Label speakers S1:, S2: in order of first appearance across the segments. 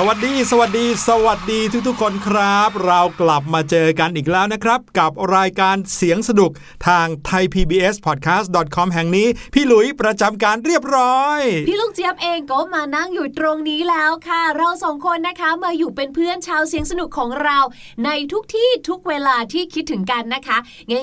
S1: ส
S2: วัสดี
S1: สวัสดี
S2: สวั
S1: สดี
S3: ทุกๆคนครับ เรากลับมาเจอกันอีกแล้วนะครับ กับรายการเสียงสนุกทาง thaipbspodcast.com แห่งนี้ พี่หลุยประจำการเรียบร้อย
S4: พี่ลูกเจี๊ยบเองก็มานั่งอยู่ตรงนี้แล้วค่ะ เราสองคนนะคะมาอยู่เป็นเพื่อนชาวเสียงสนุกของเรา ในทุกที่ทุกเวลาที่คิดถึงกันนะคะ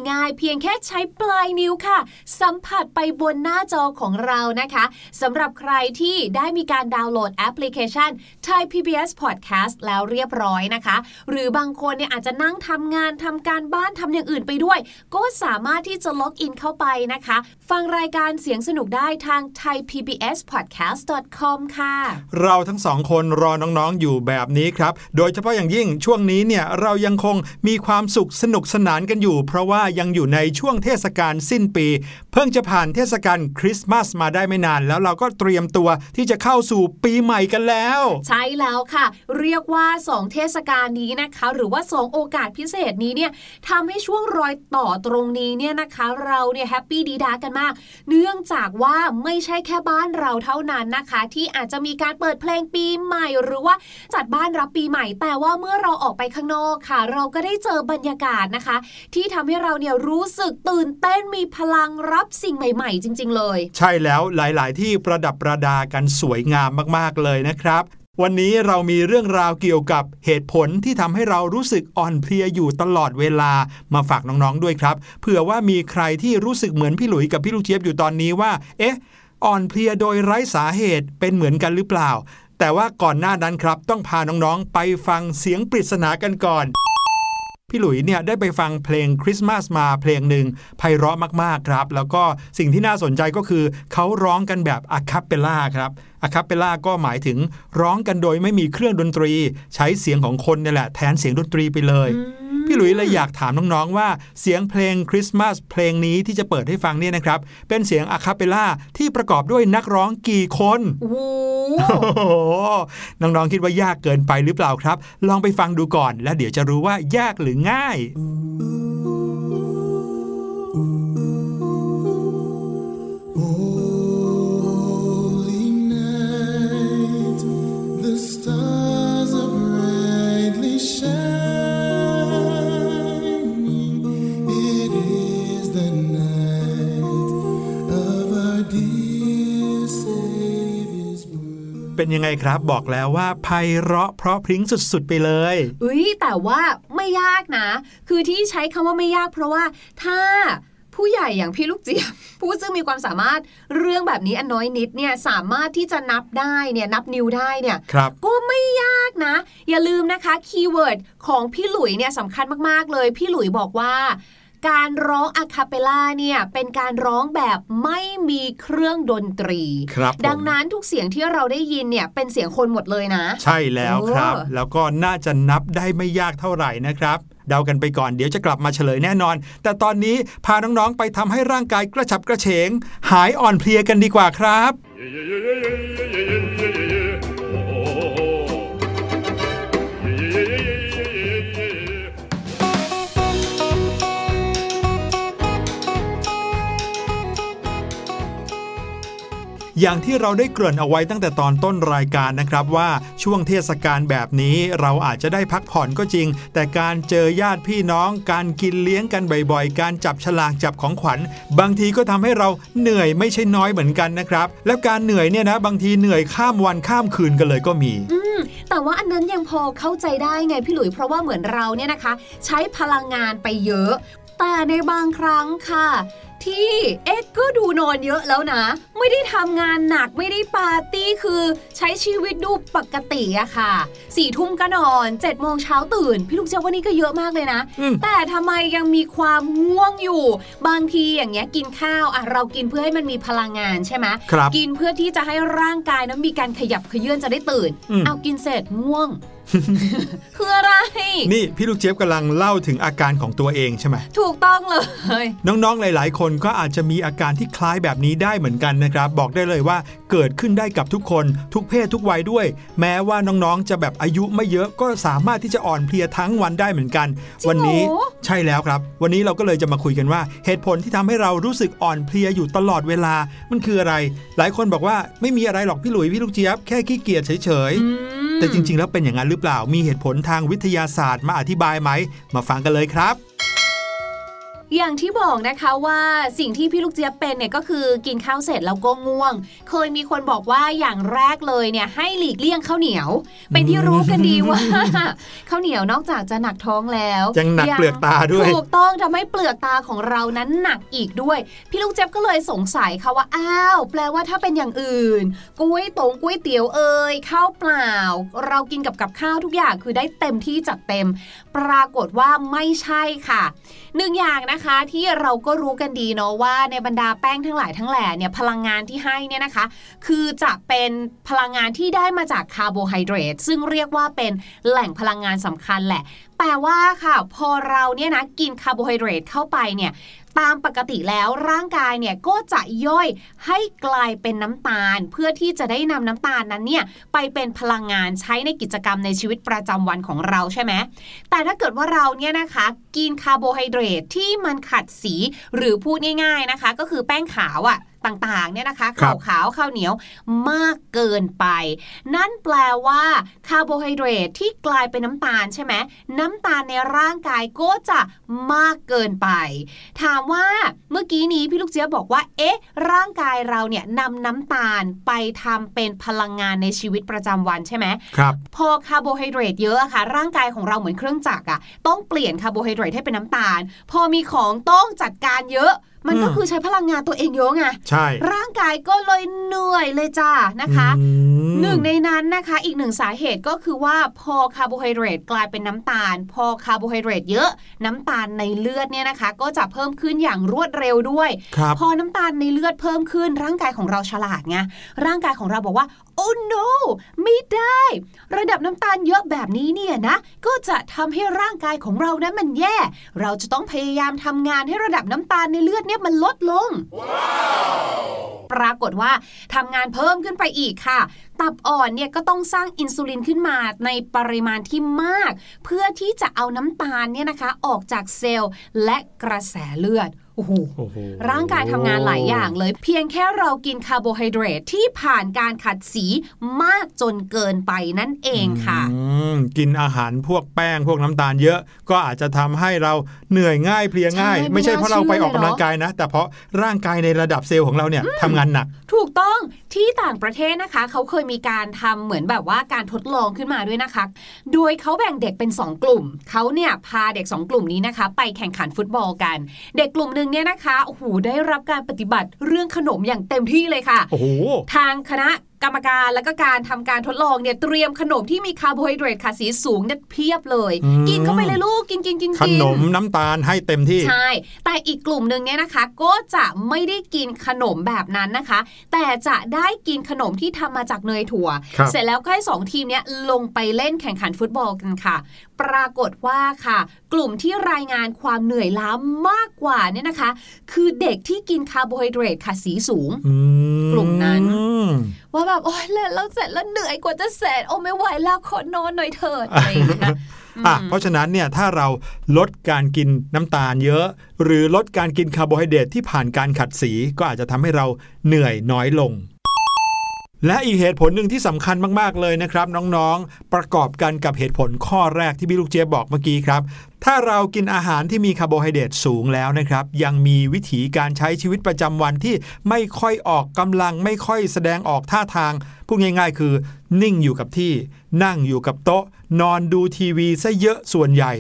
S4: ง่ายๆ เพียงแค่ใช้ปลายนิ้วค่ะ สัมผัสไปบนหน้าจอของเรานะคะสำหรับใครที่ได้มีการดาวน์โหลดแอปพลิเคชัน Thai PBS Podcast แล้วเรียบร้อยนะคะ หรือบางคนเนี่ยอาจจะนั่งทำงานทำการบ้านทำอย่างอื่นไปด้วย ก็สามารถที่จะล็อกอินเข้าไปนะคะ ฟังรายการเสียงสนุกได้ทาง thaipbspodcast.com ค่ะ
S3: เราทั้งสองคนรอน้องๆอยู่แบบนี้ครับ โดยเฉพาะอย่างยิ่งช่วงนี้เนี่ยเรายังคงมีความสุขสนุกสนานกันอยู่ เพราะว่ายังอยู่ในช่วงเทศกาลสิ้นปี เพิ่งจะผ่านเทศกาลคริสต์มาสมาได้ไม่นาน แล้วเราก็เตรียมตัวที่จะเข้าสู่ปีใหม่กันแล้ว
S4: ใช่แล้วค่ะ เรียกว่า 2 เทศกาลนี้นะคะ หรือว่า 2 โอกาสพิเศษนี้เนี่ยทำให้ช่วงรอยต่อตรงนี้เนี่ยนะคะ เราเนี่ย happy ดีดากันมาก เนื่องจากว่าไม่ใช่แค่บ้านเราเท่านั้นนะคะ ที่อาจจะมีการเปิดเพลงปีใหม่ หรือว่าจัดบ้านรับปีใหม่ แต่ว่าเมื่อเราออกไปข้างนอกค่ะ เราก็ได้เจอบรรยากาศนะคะ ที่ทำให้เราเนี่ยรู้สึกตื่นเต้นมีพลังรับสิ่งใหม่ ๆ จริง ๆ เลย
S3: ใช่แล้วหลาย ๆ ที่ประดับประดากันสวยงามมากๆเลยนะครับ วันนี้เรามีเรื่องราวเกี่ยวกับเหตุผลที่ทำให้เรารู้สึกอ่อนเพลียอยู่ตลอดเวลามาฝากน้องๆด้วยครับเผื่อว่ามีใครที่รู้สึกเหมือนพี่หลุยกับพี่ลูกเชียบอยู่ตอนนี้ว่า เอ๊ะ อ่อนเพลียโดยไร้สาเหตุเป็นเหมือนกันหรือเปล่า แต่ว่าก่อนหน้านั้นครับ ต้องพาน้องๆ ไปฟังเสียงปริศนากันก่อน พี่หลุยเนี่ยได้ไปฟังเพลงคริสต์มาสมาเพลงหนึ่งไพเราะมากๆครับ แล้วก็สิ่งที่น่าสนใจก็คือเขาร้องกันแบบอะคาเปล่าครับอะคาเปลล่าก็หมายถึงร้องกันโดยไม่มีเครื่องดนตรี ใช้เสียงของคนนี่แหละแทนเสียงดนตรีไปเลย พี่หลุยเลยอยากถามน้องๆว่าเสียงเพลงคริสต์มาสเพลงนี้ที่จะเปิดให้ฟังเนี่ยนะครับ เป็นเสียงอะคาเปลล่าที่ประกอบด้วยนักร้องกี่คน
S4: โอ้โห
S3: โอ้โหน้องๆคิดว่ายากเกินไปหรือเปล่าครับ ลองไปฟังดูก่อน แล้วเดี๋ยวจะรู้ว่ายากหรือง่าย
S5: Holy
S3: เป็นยังไงครับ บอกแล้วว่าไพเราะเพราะพริ้งสุดๆไปเลย
S4: เอ้ยแต่ว่าไม่ยากนะ คือที่ใช้คำว่าไม่ยากเพราะว่าถ้าผู้ใหญ่อย่างพี่ลูกเจี๊ยบผู้ซึ่งมีความสามารถเรื่องแบบนี้อันน้อยนิดเนี่ยสามารถที่จะนับได้เนี่ยนับนิ้วได้เนี่ย
S3: ครับ
S4: ก็ไม่ยากนะ อย่าลืมนะคะ keyword ของพี่หลุยเนี่ยสำคัญมากๆเลย พี่หลุยบอกว่า การร้องอะคาเปลล่าเนี่ยเป็นการร้องแบบไม่มีเครื่องดนตรี
S3: ครับผม
S4: ดังนั้นทุกเสียงที่เราได้ยินเนี่ยเป็นเสียงคนหมดเลยนะ
S3: ใช่แล้วครับ
S4: เออ
S3: แล้วก็น่าจะนับได้ไม่ยากเท่าไหร่นะครับเดากันไปก่อนเดี๋ยวจะกลับมาเฉลยแน่นอน แต่ตอนนี้พาน้องๆไปทำให้ร่างกายกระฉับกระเฉง หายอ่อนเพลียกันดีกว่าครับ อย่างที่เราได้เกริ่นเอาไว้ตั้งแต่ตอนต้นรายการนะครับว่าช่วงเทศกาลแบบนี้เราอาจจะได้พักผ่อนก็จริง แต่การเจอญาติพี่น้อง การกินเลี้ยงกันบ่อยๆ การจับฉลากจับของขวัญ บางทีก็ทำให้เราเหนื่อยไม่ใช่น้อยเหมือนกันนะครับ แล้วการเหนื่อยเนี่ยนะ บางทีเหนื่อยข้ามวันข้ามคืนกันเลยก็มี
S4: แต่ว่าอันนั้นยังพอเข้าใจได้ไงพี่หลุยเพราะว่าเหมือนเราเนี่ยนะคะ ใช้พลังงานไปเยอะแต่ในบางครั้งค่ะ ที่เอ็กก็ดูนอนเยอะแล้วนะ ไม่ได้ทำงานหนักไม่ได้ปาร์ตี้คือใช้ชีวิตดูปกติอะค่ะสี่ทุ่มก็นอนเจ็ดโมงเช้าตื่น พี่ลูกเจ้าวันนี้ก็เยอะมากเลยนะ
S3: อืม
S4: แต่ทำไมยังมีความง่วงอยู่ บางทีอย่างเงี้ยกินข้าวอะเรากินเพื่อให้มันมีพลังงานใช่ไหม
S3: ครับ
S4: กินเพื่อที่จะให้ร่างกายนั้นมีการขยับเขยื่อนจะได้ตื่น
S3: อืม
S4: เอากินเสร็จง่วง คืออะไร
S3: นี่พี่ลูกเจี๊ยบกำลังเล่าถึงอาการของตัวเองใช่ไหม
S4: ถูกต้องเลย
S3: น้องๆหลาย ๆ คนก็อาจจะมีอาการที่คล้ายแบบนี้ได้เหมือนกันนะครับ บอกได้เลยว่าเกิดขึ้นได้กับทุกคนทุกเพศทุกวัยด้วย แม้ว่าน้องๆจะแบบอายุไม่เยอะก็สามารถที่จะอ่อนเพลียทั้งวันได้เหมือนกัน
S4: จริงเหรอ
S3: วันี้ใช่แล้วครับ วันนี้เราก็เลยจะมาคุยกันว่า เหตุผลที่ทำให้เรารู้สึกอ่อนเพลียอยู่ตลอดเวลามันคืออะไร หลายคนบอกว่าไม่มีอะไรหรอกพี่หลุยพี่ลูกเจี๊ยบแค่ขี้เกียจเฉย
S4: อืม
S3: แต่จริง ๆ แล้วเป็นอย่างนั้นหรือเปล่า มีเหตุผลทางวิทยาศาสตร์มาอธิบายไหม มาฟังกันเลยครับ
S4: อย่างที่บอกนะคะว่าสิ่งที่พี่ลูกเจี๊ยบเป็นเนี่ยก็คือกินข้าวเสร็จแล้วก็ง่วง เคยมีคนบอกว่าอย่างแรกเลยเนี่ยให้หลีกเลี่ยงข้าวเหนียว เป็นที่รู้กันดีว่าข้าวเหนียวนอกจากจะหนักท้องแล้ว
S3: ยังหนักเปลือกตาด้วย
S4: ถูกต้องทำให้เปลือกตาของเรานั้นหนักอีกด้วย พี่ลูกเจี๊ยบก็เลยสงสัยค่ะว่าอ้าวแปลว่าถ้าเป็นอย่างอื่นก๋วยตงก๋วยเตี๋ยวเอ่ยข้าวเปล่า เรากินกับกับข้าวทุกอย่างคือได้เต็มที่จัดเต็ม ปรากฏว่าไม่ใช่ค่ะหนึ่งอย่างนะคะ ที่เราก็รู้กันดีเนาะว่าในบรรดาแป้งทั้งหลายทั้งแหล่เนี่ยพลังงานที่ให้เนี่ยนะคะ คือจะเป็นพลังงานที่ได้มาจากคาร์โบไฮเดรตซึ่งเรียกว่าเป็นแหล่งพลังงานสำคัญแหละแต่ว่าค่ะพอเราเนี่ยนะกินคาร์โบไฮเดรตเข้าไปเนี่ย ตามปกติแล้วร่างกายเนี่ยก็จะย่อยให้กลายเป็นน้ำตาล เพื่อที่จะได้นำน้ำตาลนั้นเนี่ยไปเป็นพลังงานใช้ในกิจกรรมในชีวิตประจำวันของเราใช่ไหมแต่ถ้าเกิดว่าเราเนี่ยนะคะกินคาร์โบไฮเดรตที่มันขัดสีหรือพูดง่าย ๆนะคะ ก็คือแป้งขาวอะ ต่างๆเนี่ยนะคะ
S3: ครั
S4: ขา
S3: บ
S4: วขาวๆข้าวเหนียวมากเกินไป นั่นแปลว่าคาร์โบไฮเดรตที่กลายเป็นน้ำตาลใช่ไหมน้ำตาลในร่างกายก็จะมากเกินไป ถามว่าเมื่อกี้นี้พี่ลูกเจี๊ยบบอกว่า เอ๊ะ ร่างกายเราเนี่ยนำน้ำตาลไปทำเป็นพลังงานในชีวิตประจำวันใช่ไหม
S3: ครับ
S4: พอคาร์โบไฮเดรตเยอะอะค่ะ ร่างกายของเราเหมือนเครื่องจักรอะต้องเปลี่ยนคาร์โบไฮเดรตให้เป็นน้ำตาล พอมีของต้องจัดการเยอะ มันก็
S3: อืม
S4: คือใช้พลังงานตัวเองเยอะไง
S3: ใช่
S4: ร่างกายก็เลยเหนื่อยเลยจ้านะคะ
S3: อืม
S4: หนึ่งในนั้นนะคะอีกหนึ่งสาเหตุก็คือว่าพอคาร์โบไฮเดรตกลายเป็นน้ำตาล พอคาร์โบไฮเดรตเยอะน้ำตาลในเลือดเนี่ยนะคะ ก็จะเพิ่มขึ้นอย่างรวดเร็วด้วย
S3: ครับ
S4: พอน้ำตาลในเลือดเพิ่มขึ้นร่างกายของเราฉลาดไงร่างกายของเราบอกว่า โอ้ no ไม่ได้ ระดับน้ำตาลเยอะแบบนี้เนี่ยนะ ก็จะทำให้ร่างกายของเรานั้นมันแย่ เราจะต้องพยายามทำงานให้ระดับน้ำตาลในเลือดเนี่ยมันลดลงปรากฏว่าทำงานเพิ่มขึ้นไปอีกค่ะ ตับอ่อนเนี่ยก็ต้องสร้างอินซูลินขึ้นมาในปริมาณที่มาก เพื่อที่จะเอาน้ำตาลเนี่ยนะคะออกจากเซลล์และกระแสเลือด โอ้โห
S3: โอ้โห
S4: ร่างกายทำงานหลายอย่างเลย เพียงแค่เรากินคาร์โบไฮเดรตที่ผ่านการขัดสีมากจนเกินไปนั่นเองค่ะ
S3: อืมกินอาหารพวกแป้งพวกน้ำตาลเยอะ ก็อาจจะทำให้เราเหนื่อยง่ายเพลียง่าย
S4: ใช่ไม่
S3: ไม่ใช่เพราะเราไป
S4: น่าเชื่อ
S3: ออกกำลัง
S4: เลยเนอะ
S3: กายนะ แต่เพราะร่างกายในระดับเซลล์ของเราเนี่ยทำงานหนัก
S4: ถูกต้องที่ต่างประเทศนะคะ เขาเคยมีการทำเหมือนแบบว่าการทดลองขึ้นมาด้วยนะคะ โดยเขาแบ่งเด็กเป็น 2 กลุ่มเขาเนี่ยพาเด็ก 2 กลุ่มนี้นะคะ ไปแข่งขันฟุตบอลกัน เด็กกลุ่มหนึ่งเนี่ยนะคะโอ้โหได้รับการปฏิบัติเรื่องขนมอย่างเต็มที่เลยค่ะ
S3: โอ้โห
S4: ทางคณะกรรมการและก็การทำการทดลองเนี่ยเตรียมขนมที่มีคาร์โบไฮเดรตขัดสีสูงเนี่ยเพียบเลย
S3: อืม
S4: กินเข้าไปเลยลูกกินกินกิน
S3: ข
S4: กิน
S3: นมน้ำตาลให้เต็มที่
S4: ใช่ แต่อีกกลุ่มหนึ่งเนี่ยนะคะ ก็จะไม่ได้กินขนมแบบนั้นนะคะ แต่จะได้กินขนมที่ทำมาจากเนยถั่ว
S3: ครับ
S4: เสร็จแล้วก็ให้สองทีมเนี้ยลงไปเล่นแข่งขันฟุตบอลกันค่ะปรากฏว่าค่ะ กลุ่มที่รายงานความเหนื่อยล้ามากกว่าเนี่ยนะคะ คือเด็กที่กินคาร์โบไฮเดรตค่ะสีสูง
S3: อืม
S4: กลุ่มนั้น ว่าแบบ โอ๊ยเล่นแล้วเสร็จแล้วเหนื่อยกว่าจะเสร็จโอ้ไม่ไหวแล้วขอนอนหน่อยเถิดอะไรอย่างเงี้ยนะ
S3: อะ
S4: อืม
S3: เพราะฉะนั้นเนี่ยถ้าเราลดการกินน้ำตาลเยอะ หรือลดการกินคาร์โบไฮเดรตที่ผ่านการขัดสีก็อาจจะทำให้เราเหนื่อยน้อยลง และอีกเหตุผลหนึ่งที่สำคัญมากๆเลยนะครับน้องๆ ประกอบกันกับเหตุผลข้อแรกที่พี่ลูกเจี๊ยบบอกเมื่อกี้ครับ ถ้าเรากินอาหารที่มีคาร์โบไฮเดรตสูงแล้วนะครับ ยังมีวิถีการใช้ชีวิตประจำวันที่ไม่ค่อยออกกำลังไม่ค่อยแสดงออกท่าทางพูดง่าย ๆ คือ นิ่งอยู่กับที่ นั่งอยู่กับโต๊ะ นอนดูทีวีซะเยอะส่วนใหญ่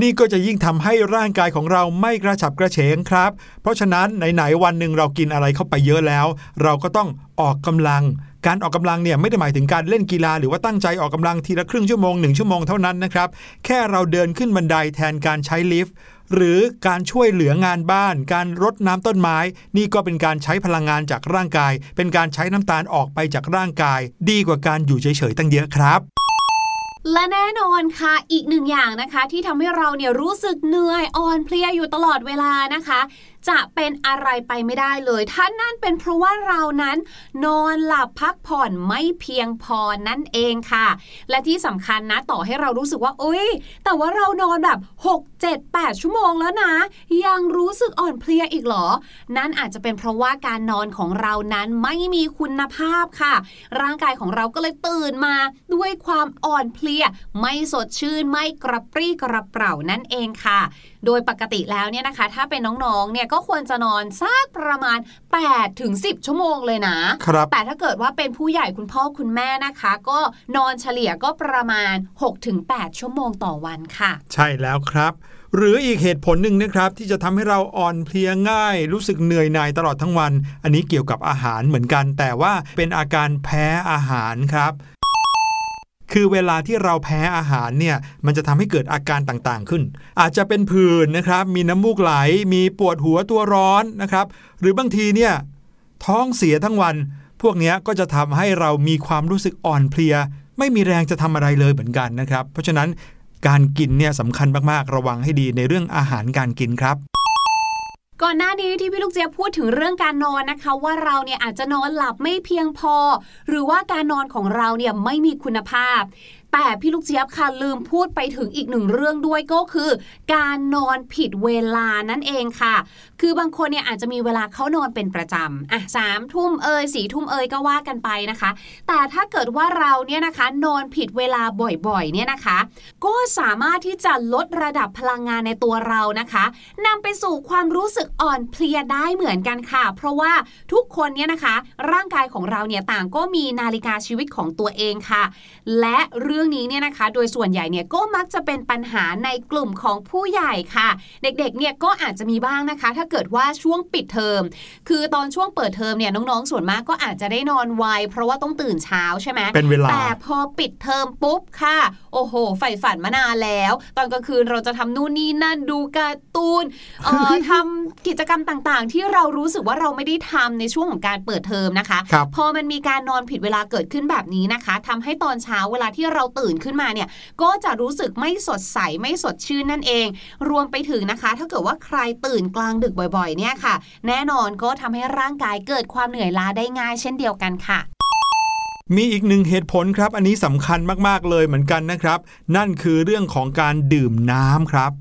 S3: นี่ก็จะยิ่งทำให้ร่างกายของเราไม่กระฉับกระเฉงครับ เพราะฉะนั้นไหนๆวันหนึ่งเรากินอะไรเข้าไปเยอะแล้ว เราก็ต้องออกกำลัง การออกกำลังเนี่ยไม่ได้หมายถึงการเล่นกีฬาหรือว่าตั้งใจออกกำลังทีละครึ่งชั่วโมงหนึ่งชั่วโมงเท่านั้นนะครับแค่เราเดินขึ้นบันไดแทนการใช้ลิฟต์หรือการช่วยเหลืองานบ้าน การรดน้ำต้นไม้ นี่ก็เป็นการใช้พลังงานจากร่างกาย เป็นการใช้น้ำตาลออกไปจากร่างกาย ดีกว่าการอยู่เฉยๆตั้งเยอะครับ
S4: และแน่นอนค่ะ อีกหนึ่งอย่างนะคะ ที่ทำให้เราเนี่ยรู้สึกเหนื่อยอ่อนเพลียอยู่ตลอดเวลานะคะจะเป็นอะไรไปไม่ได้เลยถ้านั่นเป็นเพราะว่าเรานั้น นอนหลับพักผ่อนไม่เพียงพอนั่นเองค่ะ และที่สำคัญนะต่อให้เรารู้สึกว่าโอ๊ยแต่ว่าเรานอนแบบ 6 7 8 ชั่วโมงแล้วนะ ยังรู้สึกอ่อนเพลียอีกหรอ นั่นอาจจะเป็นเพราะว่าการนอนของเรานั้นไม่มีคุณภาพค่ะ ร่างกายของเราก็เลยตื่นมาด้วยความอ่อนเพลีย ไม่สดชื่นไม่กระปรี้กระเปร่านั่นเองค่ะโดยปกติแล้วเนี่ยนะคะ ถ้าเป็นน้องๆ เนี่ยก็ควรจะนอนสักประมาณ8ถึง10 ชั่วโมงเลยนะ
S3: ครับ
S4: แต่ถ้าเกิดว่าเป็นผู้ใหญ่คุณพ่อคุณแม่นะคะ ก็นอนเฉลี่ยก็ประมาณ6-8ชั่วโมงต่อวันค่ะ
S3: ใช่แล้วครับ หรืออีกเหตุผลหนึ่งนะครับที่จะทำให้เราอ่อนเพลียง่าย รู้สึกเหนื่อยหน่ายตลอดทั้งวัน อันนี้เกี่ยวกับอาหารเหมือนกัน แต่ว่าเป็นอาการแพ้อาหารครับ คือเวลาที่เราแพ้อาหารเนี่ยมันจะทำให้เกิดอาการต่างๆขึ้น อาจจะเป็นผื่นนะครับ มีน้ำมูกไหล มีปวดหัวตัวร้อนนะครับ หรือบางทีเนี่ยท้องเสียทั้งวัน พวกเนี้ยก็จะทำให้เรามีความรู้สึกอ่อนเพลีย ไม่มีแรงจะทำอะไรเลยเหมือนกันนะครับ เพราะฉะนั้นการกินเนี่ยสำคัญมากๆ ระวังให้ดีในเรื่องอาหารการกินครับ
S4: ก่อนหน้านี้ที่พี่ลูกเจี๊ยบพูดถึงเรื่องการนอนนะคะ ว่าเราเนี่ยอาจจะนอนหลับไม่เพียงพอ หรือว่าการนอนของเราเนี่ยไม่มีคุณภาพแต่พี่ลูกเจี๊ยบค่ะลืมพูดไปถึงอีกหนึ่งเรื่องด้วยก็คือ การนอนผิดเวลานั่นเองค่ะคือบางคนเนี่ยอาจจะมีเวลาเข้านอนเป็นประจำอะสามทุ่มเอยสี่ทุ่มเอยก็ว่ากันไปนะคะ แต่ถ้าเกิดว่าเราเนี่ยนะคะนอนผิดเวลาบ่อยๆเนี่ยนะคะ ก็สามารถที่จะลดระดับพลังงานในตัวเรานะคะนำไปสู่ความรู้สึกอ่อนเพลียได้เหมือนกันค่ะ เพราะว่าทุกคนเนี่ยนะคะ ร่างกายของเราเนี่ยต่างก็มีนาฬิกาชีวิตของตัวเองค่ะ และเรื่องนี้เนี่ยนะคะ โดยส่วนใหญ่เนี่ยก็มักจะเป็นปัญหาในกลุ่มของผู้ใหญ่ค่ะ เด็กๆเนี่ยก็อาจจะมีบ้างนะคะ ถ้าเกิดว่าช่วงปิดเทอม คือตอนช่วงเปิดเทอมเนี่ยน้องๆส่วนมากก็อาจจะได้นอนไวเพราะว่าต้องตื่นเช้าใช่ไหม
S3: เป็นเวลา
S4: แต่พอปิดเทอมปุ๊บค่ะ โอ้โหใฝ่ฝันมานานแล้ว ตอนกลางคืนเราจะทำนู่นนี่นั่นดูการ์ตูนเอ่อทำกิจกรรมต่างๆ ที่เรารู้สึกว่าเราไม่ได้ทำในช่วงของการเปิดเทอมนะคะ
S3: ครับ
S4: พอมันมีการนอนผิดเวลาเกิดขึ้นแบบนี้นะคะทำให้ตอนเช้าเวลาที่เราตื่นขึ้นมาเนี่ยก็จะรู้สึกไม่สดใสไม่สดชื่นนั่นเอง รวมไปถึงนะคะ ถ้าเกิดว่าใครตื่นกลางดึกบ่อยๆ เนี่ยค่ะ แน่นอนก็ทำให้ร่างกายเกิดความเหนื่อยล้าได้ง่ายเช่นเดียวกันค่ะ
S3: มีอีกหนึ่งเหตุผลครับ อันนี้สำคัญมาก ๆ เลยเหมือนกันนะครับ นั่นคือเรื่องของการดื่มน้ำครับ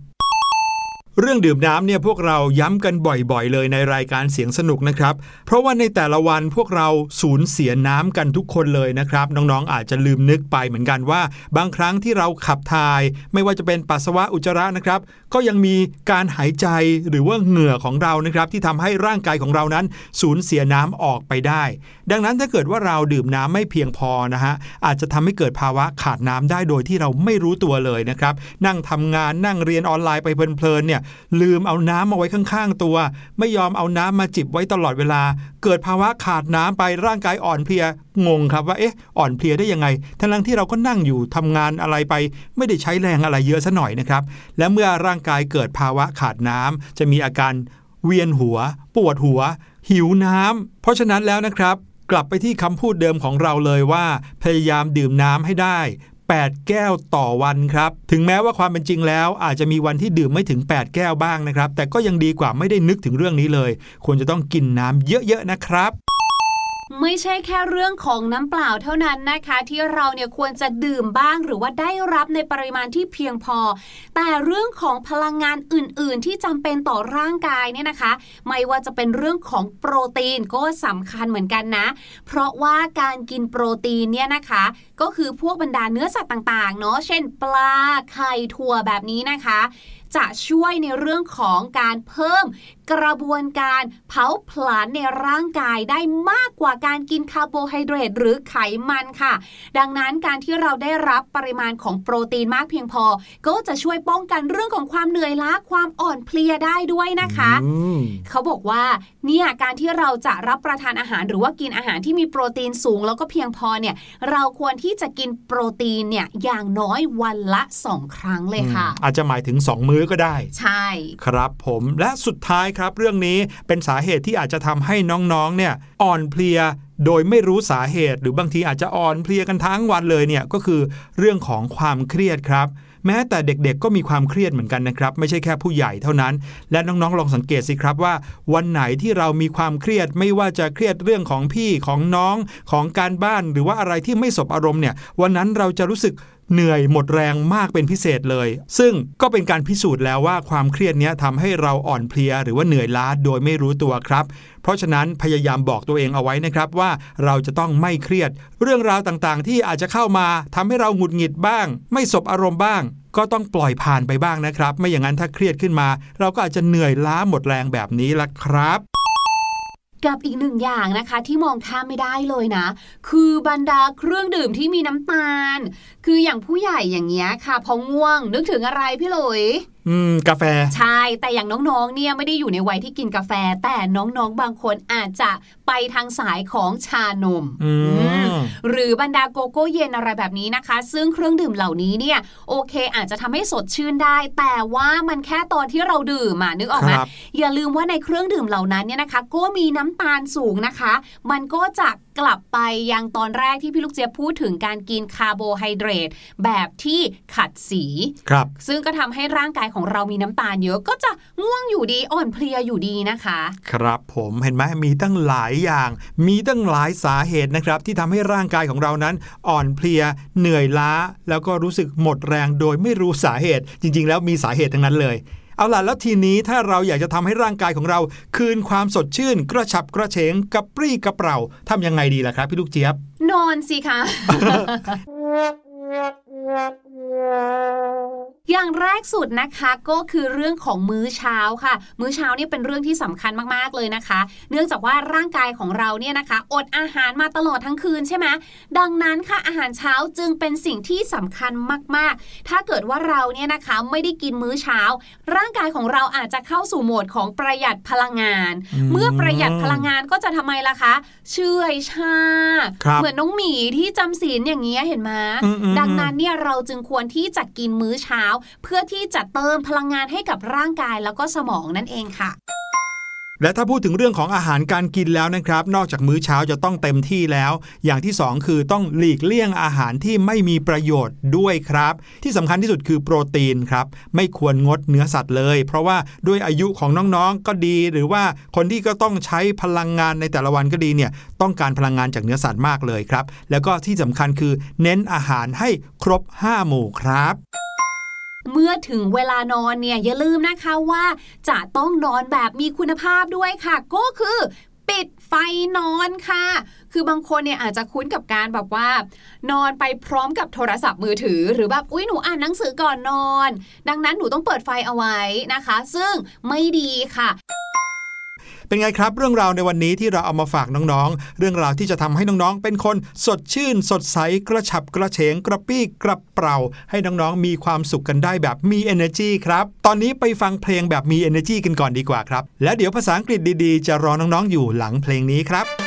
S3: เรื่องดื่มน้ำเนี่ยพวกเราย้ำกันบ่อยๆ เลยในรายการเสียงสนุกนะครับ เพราะว่าในแต่ละวันพวกเราสูญเสียน้ำกันทุกคนเลยนะครับ น้องๆอาจจะลืมนึกไปเหมือนกันว่า บางครั้งที่เราขับถ่าย ไม่ว่าจะเป็นปัสสาวะอุจจาระนะครับ ก็ยังมีการหายใจหรือว่าเหงื่อของเรานะครับที่ทำให้ร่างกายของเรานั้นสูญเสียน้ำออกไปได้ ดังนั้นถ้าเกิดว่าเราดื่มน้ำไม่เพียงพอนะฮะอาจจะทำให้เกิดภาวะขาดน้ำได้โดยที่เราไม่รู้ตัวเลยนะครับนั่งทำงานนั่งเรียนออนไลน์ไปเพลินๆเนี่ยลืมเอาน้ำมาไว้ข้างๆตัว ไม่ยอมเอาน้ำมาจิบไว้ตลอดเวลา เกิดภาวะขาดน้ำไปร่างกายอ่อนเพลียงงครับว่าเอ๊ะอ่อนเพลียได้ยังไง ทั้งที่เราก็นั่งอยู่ทำงานอะไรไป ไม่ได้ใช้แรงอะไรเยอะซะหน่อยนะครับ และเมื่อร่างกายเกิดภาวะขาดน้ำจะมีอาการเวียนหัว ปวดหัว หิวน้ำเพราะฉะนั้นแล้วนะครับกลับไปที่คำพูดเดิมของเราเลยว่า พยายามดื่มน้ำให้ได้ 8 แก้วต่อวันครับ ถึงแม้ว่าความเป็นจริงแล้วอาจจะมีวันที่ดื่มไม่ถึง 8 แก้วบ้างนะครับ แต่ก็ยังดีกว่าไม่ได้นึกถึงเรื่องนี้เลย ควรจะต้องกินน้ำเยอะๆนะครับ
S4: ไม่ใช่แค่เรื่องของน้ำเปล่าเท่านั้นนะคะ ที่เราเนี่ยควรจะดื่มบ้างหรือว่าได้รับในปริมาณที่เพียงพอ แต่เรื่องของพลังงานอื่น ๆ ที่จำเป็นต่อร่างกายเนี่ยนะคะ ไม่ว่าจะเป็นเรื่องของโปรตีนก็สำคัญเหมือนกันนะ เพราะว่าการกินโปรตีนเนี่ยนะคะ ก็คือพวกบรรดาเนื้อสัตว์ต่างๆเนาะเช่น ปลาไข่ถั่วแบบนี้นะคะจะช่วยในเรื่องของการเพิ่ม กระบวนการเผาผลาญในร่างกายได้มากกว่าการกินคาร์โบไฮเดรตหรือไขมันค่ะ ดังนั้นการที่เราได้รับปริมาณของโปรตีนมากเพียงพอ ก็จะช่วยป้องกันเรื่องของความเหนื่อยล้าความอ่อนเพลียได้ด้วยนะคะ
S3: อืม
S4: เขาบอกว่าเนี่ยการที่เราจะรับประทานอาหารหรือว่ากินอาหารที่มีโปรตีนสูงแล้วก็เพียงพอเนี่ยเราควรที่จะกินโปรตีนเนี่ยอย่างน้อยวันละ 2 ครั้งเลยค่ะ
S3: อาจจะหมายถึง 2 มื้อก็ได้
S4: ใช่
S3: ครับผมและสุดท้ายครับ เรื่องนี้เป็นสาเหตุที่อาจจะทำให้น้องๆเนี่ยอ่อนเพลียโดยไม่รู้สาเหตุ หรือบางทีอาจจะอ่อนเพลียกันทั้งวันเลยเนี่ยก็คือเรื่องของความเครียดครับแม้แต่เด็กๆ ก็มีความเครียดเหมือนกันนะครับ ไม่ใช่แค่ผู้ใหญ่เท่านั้น และน้องๆ ลองสังเกตสิครับว่า วันไหนที่เรามีความเครียดไม่ว่าจะเครียดเรื่องของพี่ของน้องของการบ้านหรือว่าอะไรที่ไม่สบอารมณ์เนี่ย วันนั้นเราจะรู้สึก เหนื่อยหมดแรงมากเป็นพิเศษเลย ซึ่งก็เป็นการพิสูจน์แล้วว่าความเครียดนี้ทำให้เราอ่อนเพลีย หรือว่าเหนื่อยล้าโดยไม่รู้ตัวครับ เพราะฉะนั้นพยายามบอกตัวเองเอาไว้นะครับว่าเราจะต้องไม่เครียด เรื่องราวต่างๆ ที่อาจจะเข้ามาทำให้เราหงุดหงิดบ้าง ไม่สบอารมณ์บ้างก็ต้องปล่อยผ่านไปบ้างนะครับ ไม่อย่างนั้นถ้าเครียดขึ้นมา เราก็อาจจะเหนื่อยล้าหมดแรงแบบนี้ละครับ
S4: กับอีกหนึ่งอย่างนะคะที่มองข้ามไม่ได้เลยนะ คือบรรดาเครื่องดื่มที่มีน้ำตาล คืออย่างผู้ใหญ่อย่างเงี้ยค่ะ พอง่วงนึกถึงอะไรพี่หลุย
S3: อืมกาแฟ
S4: ใช่แต่อย่างน้องๆ เนี่ยไม่ได้อยู่ในวัยที่กินกาแฟ แต่น้องๆ บางคนอาจจะไปทางสายของชานม
S3: อืม
S4: อืมหรือบรรดาโกโก้เย็นอะไรแบบนี้นะคะ ซึ่งเครื่องดื่มเหล่านี้เนี่ยโอเค อาจจะทำให้สดชื่นได้ แต่ว่ามันแค่ตอนที่เราดื่มอะนึกออกไหม
S3: ครับ
S4: อย่าลืมว่าในเครื่องดื่มเหล่านั้นเนี่ยนะคะ ก็มีน้ำตาลสูงนะคะ มันก็จะ กลับไปยังตอนแรกที่พี่ลูกเจี๊ยบพูดถึงการกินคาร์โบไฮเดรตแบบที่ขัดสี
S3: ครับ
S4: ซึ่งก็ทำให้ร่างกายของเรามีน้ำตาลเยอะก็จะง่วงอยู่ดีอ่อนเพลียอยู่ดีนะคะ
S3: ครับผมเห็นไหมมีตั้งหลายอย่าง มีตั้งหลายสาเหตุนะครับ ที่ทำให้ร่างกายของเรานั้น อ่อนเพลียเหนื่อยล้า แล้วก็รู้สึกหมดแรงโดยไม่รู้สาเหตุ จริง ๆ แล้วมีสาเหตุทั้งนั้นเลย เอาล่ะแล้วทีนี้ถ้าเราอยากจะทำให้ร่างกายของเรา คืนความสดชื่น กระฉับกระเฉงกระปรี้กระเปร่าทำยังไงดีล่ะครับ พี่ลูกเจี๊ยบ
S4: นอนสิคะ อย่างแรกสุดนะคะก็คือเรื่องของมื้อเช้าค่ะ มื้อเช้าเนี่ยเป็นเรื่องที่สำคัญมากๆเลยนะคะ เนื่องจากว่าร่างกายของเราเนี่ยนะคะ อดอาหารมาตลอดทั้งคืนใช่ไหมดังนั้นค่ะอาหารเช้าจึงเป็นสิ่งที่สำคัญมากๆ ถ้าเกิดว่าเราเนี่ยนะคะไม่ได้กินมื้อเช้า ร่างกายของเราอาจจะเข้าสู่โหมดของประหยัดพลังงาน
S3: อืม
S4: เมื่อประหยัดพลังงานก็จะทำไมล่ะคะ เชื่อยชา
S3: ครับ
S4: เหมือนน้องหมีที่จำศีลอย่างเงี้ยเห็นไหม
S3: อืมอืม
S4: ดังนั้นเนี่ยเราจึงควรที่จะกินมื้อเช้า เพื่อที่จะเติมพลังงานให้กับร่างกายแล้วก็สมองนั่นเองค่ะ
S3: และถ้าพูดถึงเรื่องของอาหารการกินแล้วนะครับ นอกจากมื้อเช้าจะต้องเต็มที่แล้ว อย่างที่สองคือต้องหลีกเลี่ยงอาหารที่ไม่มีประโยชน์ด้วยครับ ที่สำคัญที่สุดคือโปรตีนครับ ไม่ควรงดเนื้อสัตว์เลย เพราะว่าด้วยอายุของน้องๆก็ดี หรือว่าคนที่ก็ต้องใช้พลังงานในแต่ละวันก็ดีเนี่ยต้องการพลังงานจากเนื้อสัตว์มากเลยครับ แล้วก็ที่สำคัญคือเน้นอาหารให้ครบ 5 หมู่ครับ
S4: เมื่อถึงเวลานอนเนี่ยอย่าลืมนะคะว่าจะต้องนอนแบบมีคุณภาพด้วยค่ะ ก็คือปิดไฟนอนค่ะ คือบางคนเนี่ยอาจจะคุ้นกับการแบบว่า นอนไปพร้อมกับโทรศัพท์มือถือ หรือแบบอุ้ยหนูอ่านหนังสือก่อนนอน ดังนั้นหนูต้องเปิดไฟเอาไว้นะคะ ซึ่งไม่ดีค่ะ
S3: เป็นไงครับ เรื่องราวในวันนี้ที่เราเอามาฝากน้องๆ เรื่องราวที่จะทำให้น้องๆ เป็นคนสดชื่น สดใสกระฉับกระเฉงกระปี้กระเปร่า ให้น้องๆ มีความสุขกันได้แบบมี energy ครับ ตอนนี้ไปฟังเพลงแบบมี energy กันก่อนดีกว่าครับ และเดี๋ยวภาษาอังกฤษดีๆ จะรอน้องๆ อยู่หลังเพลงนี้ครับ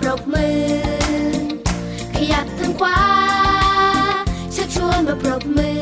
S6: ปรบมือ ขยับทางขวาชักชวนมาปรบมือ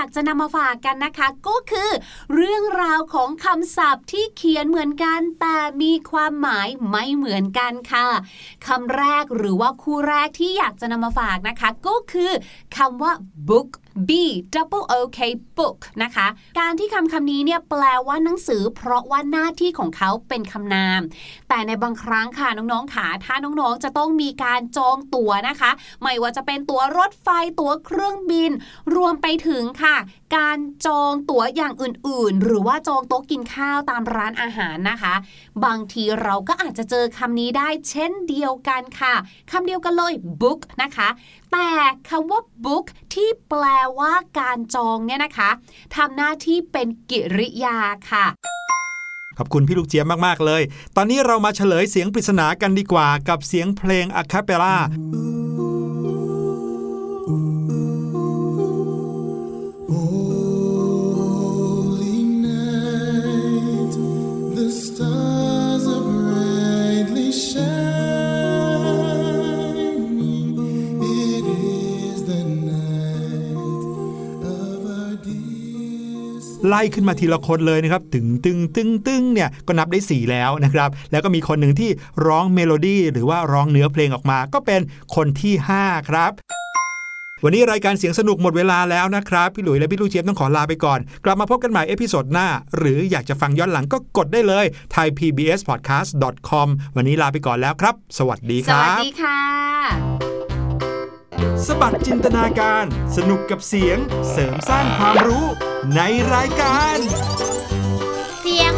S6: อยากจะนำ
S4: มาฝากกันนะคะ ก็คือ เรื่องราวของคำศัพท์ที่เขียนเหมือนกัน แต่มีความหมายไม่เหมือนกันค่ะคำแรกหรือว่าคู่แรกที่อยากจะนำมาฝากนะคะ ก็คือ คำว่า book B double O K book นะคะ การที่คำคำนี้เนี่ยแปลว่าหนังสือ เพราะว่าหน้าที่ของเขาเป็นคำนาม แต่ในบางครั้งค่ะน้องๆค่ะถ้าน้องๆ จะต้องมีการจองตั๋วนะคะ ไม่ว่าจะเป็นตั๋วรถไฟตั๋วเครื่องบิน รวมไปถึงค่ะ การจองตั๋วอย่างอื่นๆ หรือว่าจองโต๊ะกินข้าวตามร้านอาหารนะคะ บางทีเราก็อาจจะเจอคำนี้ได้เช่นเดียวกันค่ะคำเดียวกันเลย book นะคะ แต่คำว่า book ที่แปลว่าการจองเนี่ยนะคะทำหน้าที่เป็นกิริยาค่ะ
S3: ขอบคุณพี่ลูกเจี๊ยบมาก ๆ เลย ตอนนี้เรามาเฉลยเสียงปริศนากันดีกว่ากับเสียงเพลงอะคาเปล่า ไล่ขึ้นมาทีละคนเลยนะครับตึงตึงตึงตึงเนี่ยก็นับได้ 4 แล้วนะครับแล้วก็มีคนหนึ่งที่ร้องเมโลดี้หรือว่าร้องเนื้อเพลงออกมา ก็เป็นคนที่ 5 ครับวันนี้รายการเสียงสนุกหมดเวลาแล้วนะครับ พี่หลุยและพี่ลูกเจี๊ยบต้องขอลาไปก่อน กลับมาพบกันใหม่ episode หน้า หรืออยากจะฟังย้อนหลังก็กดได้เลย thaipbspodcast.com วันนี้ลาไปก่อนแล้วครับ สวัสดีค
S4: รับ ส
S3: วัส
S4: ดีค่ะ
S3: สะบัดจินตนาการ สนุกกับเสียง เสริมสร้างความรู้ ในรายการ
S6: เสียง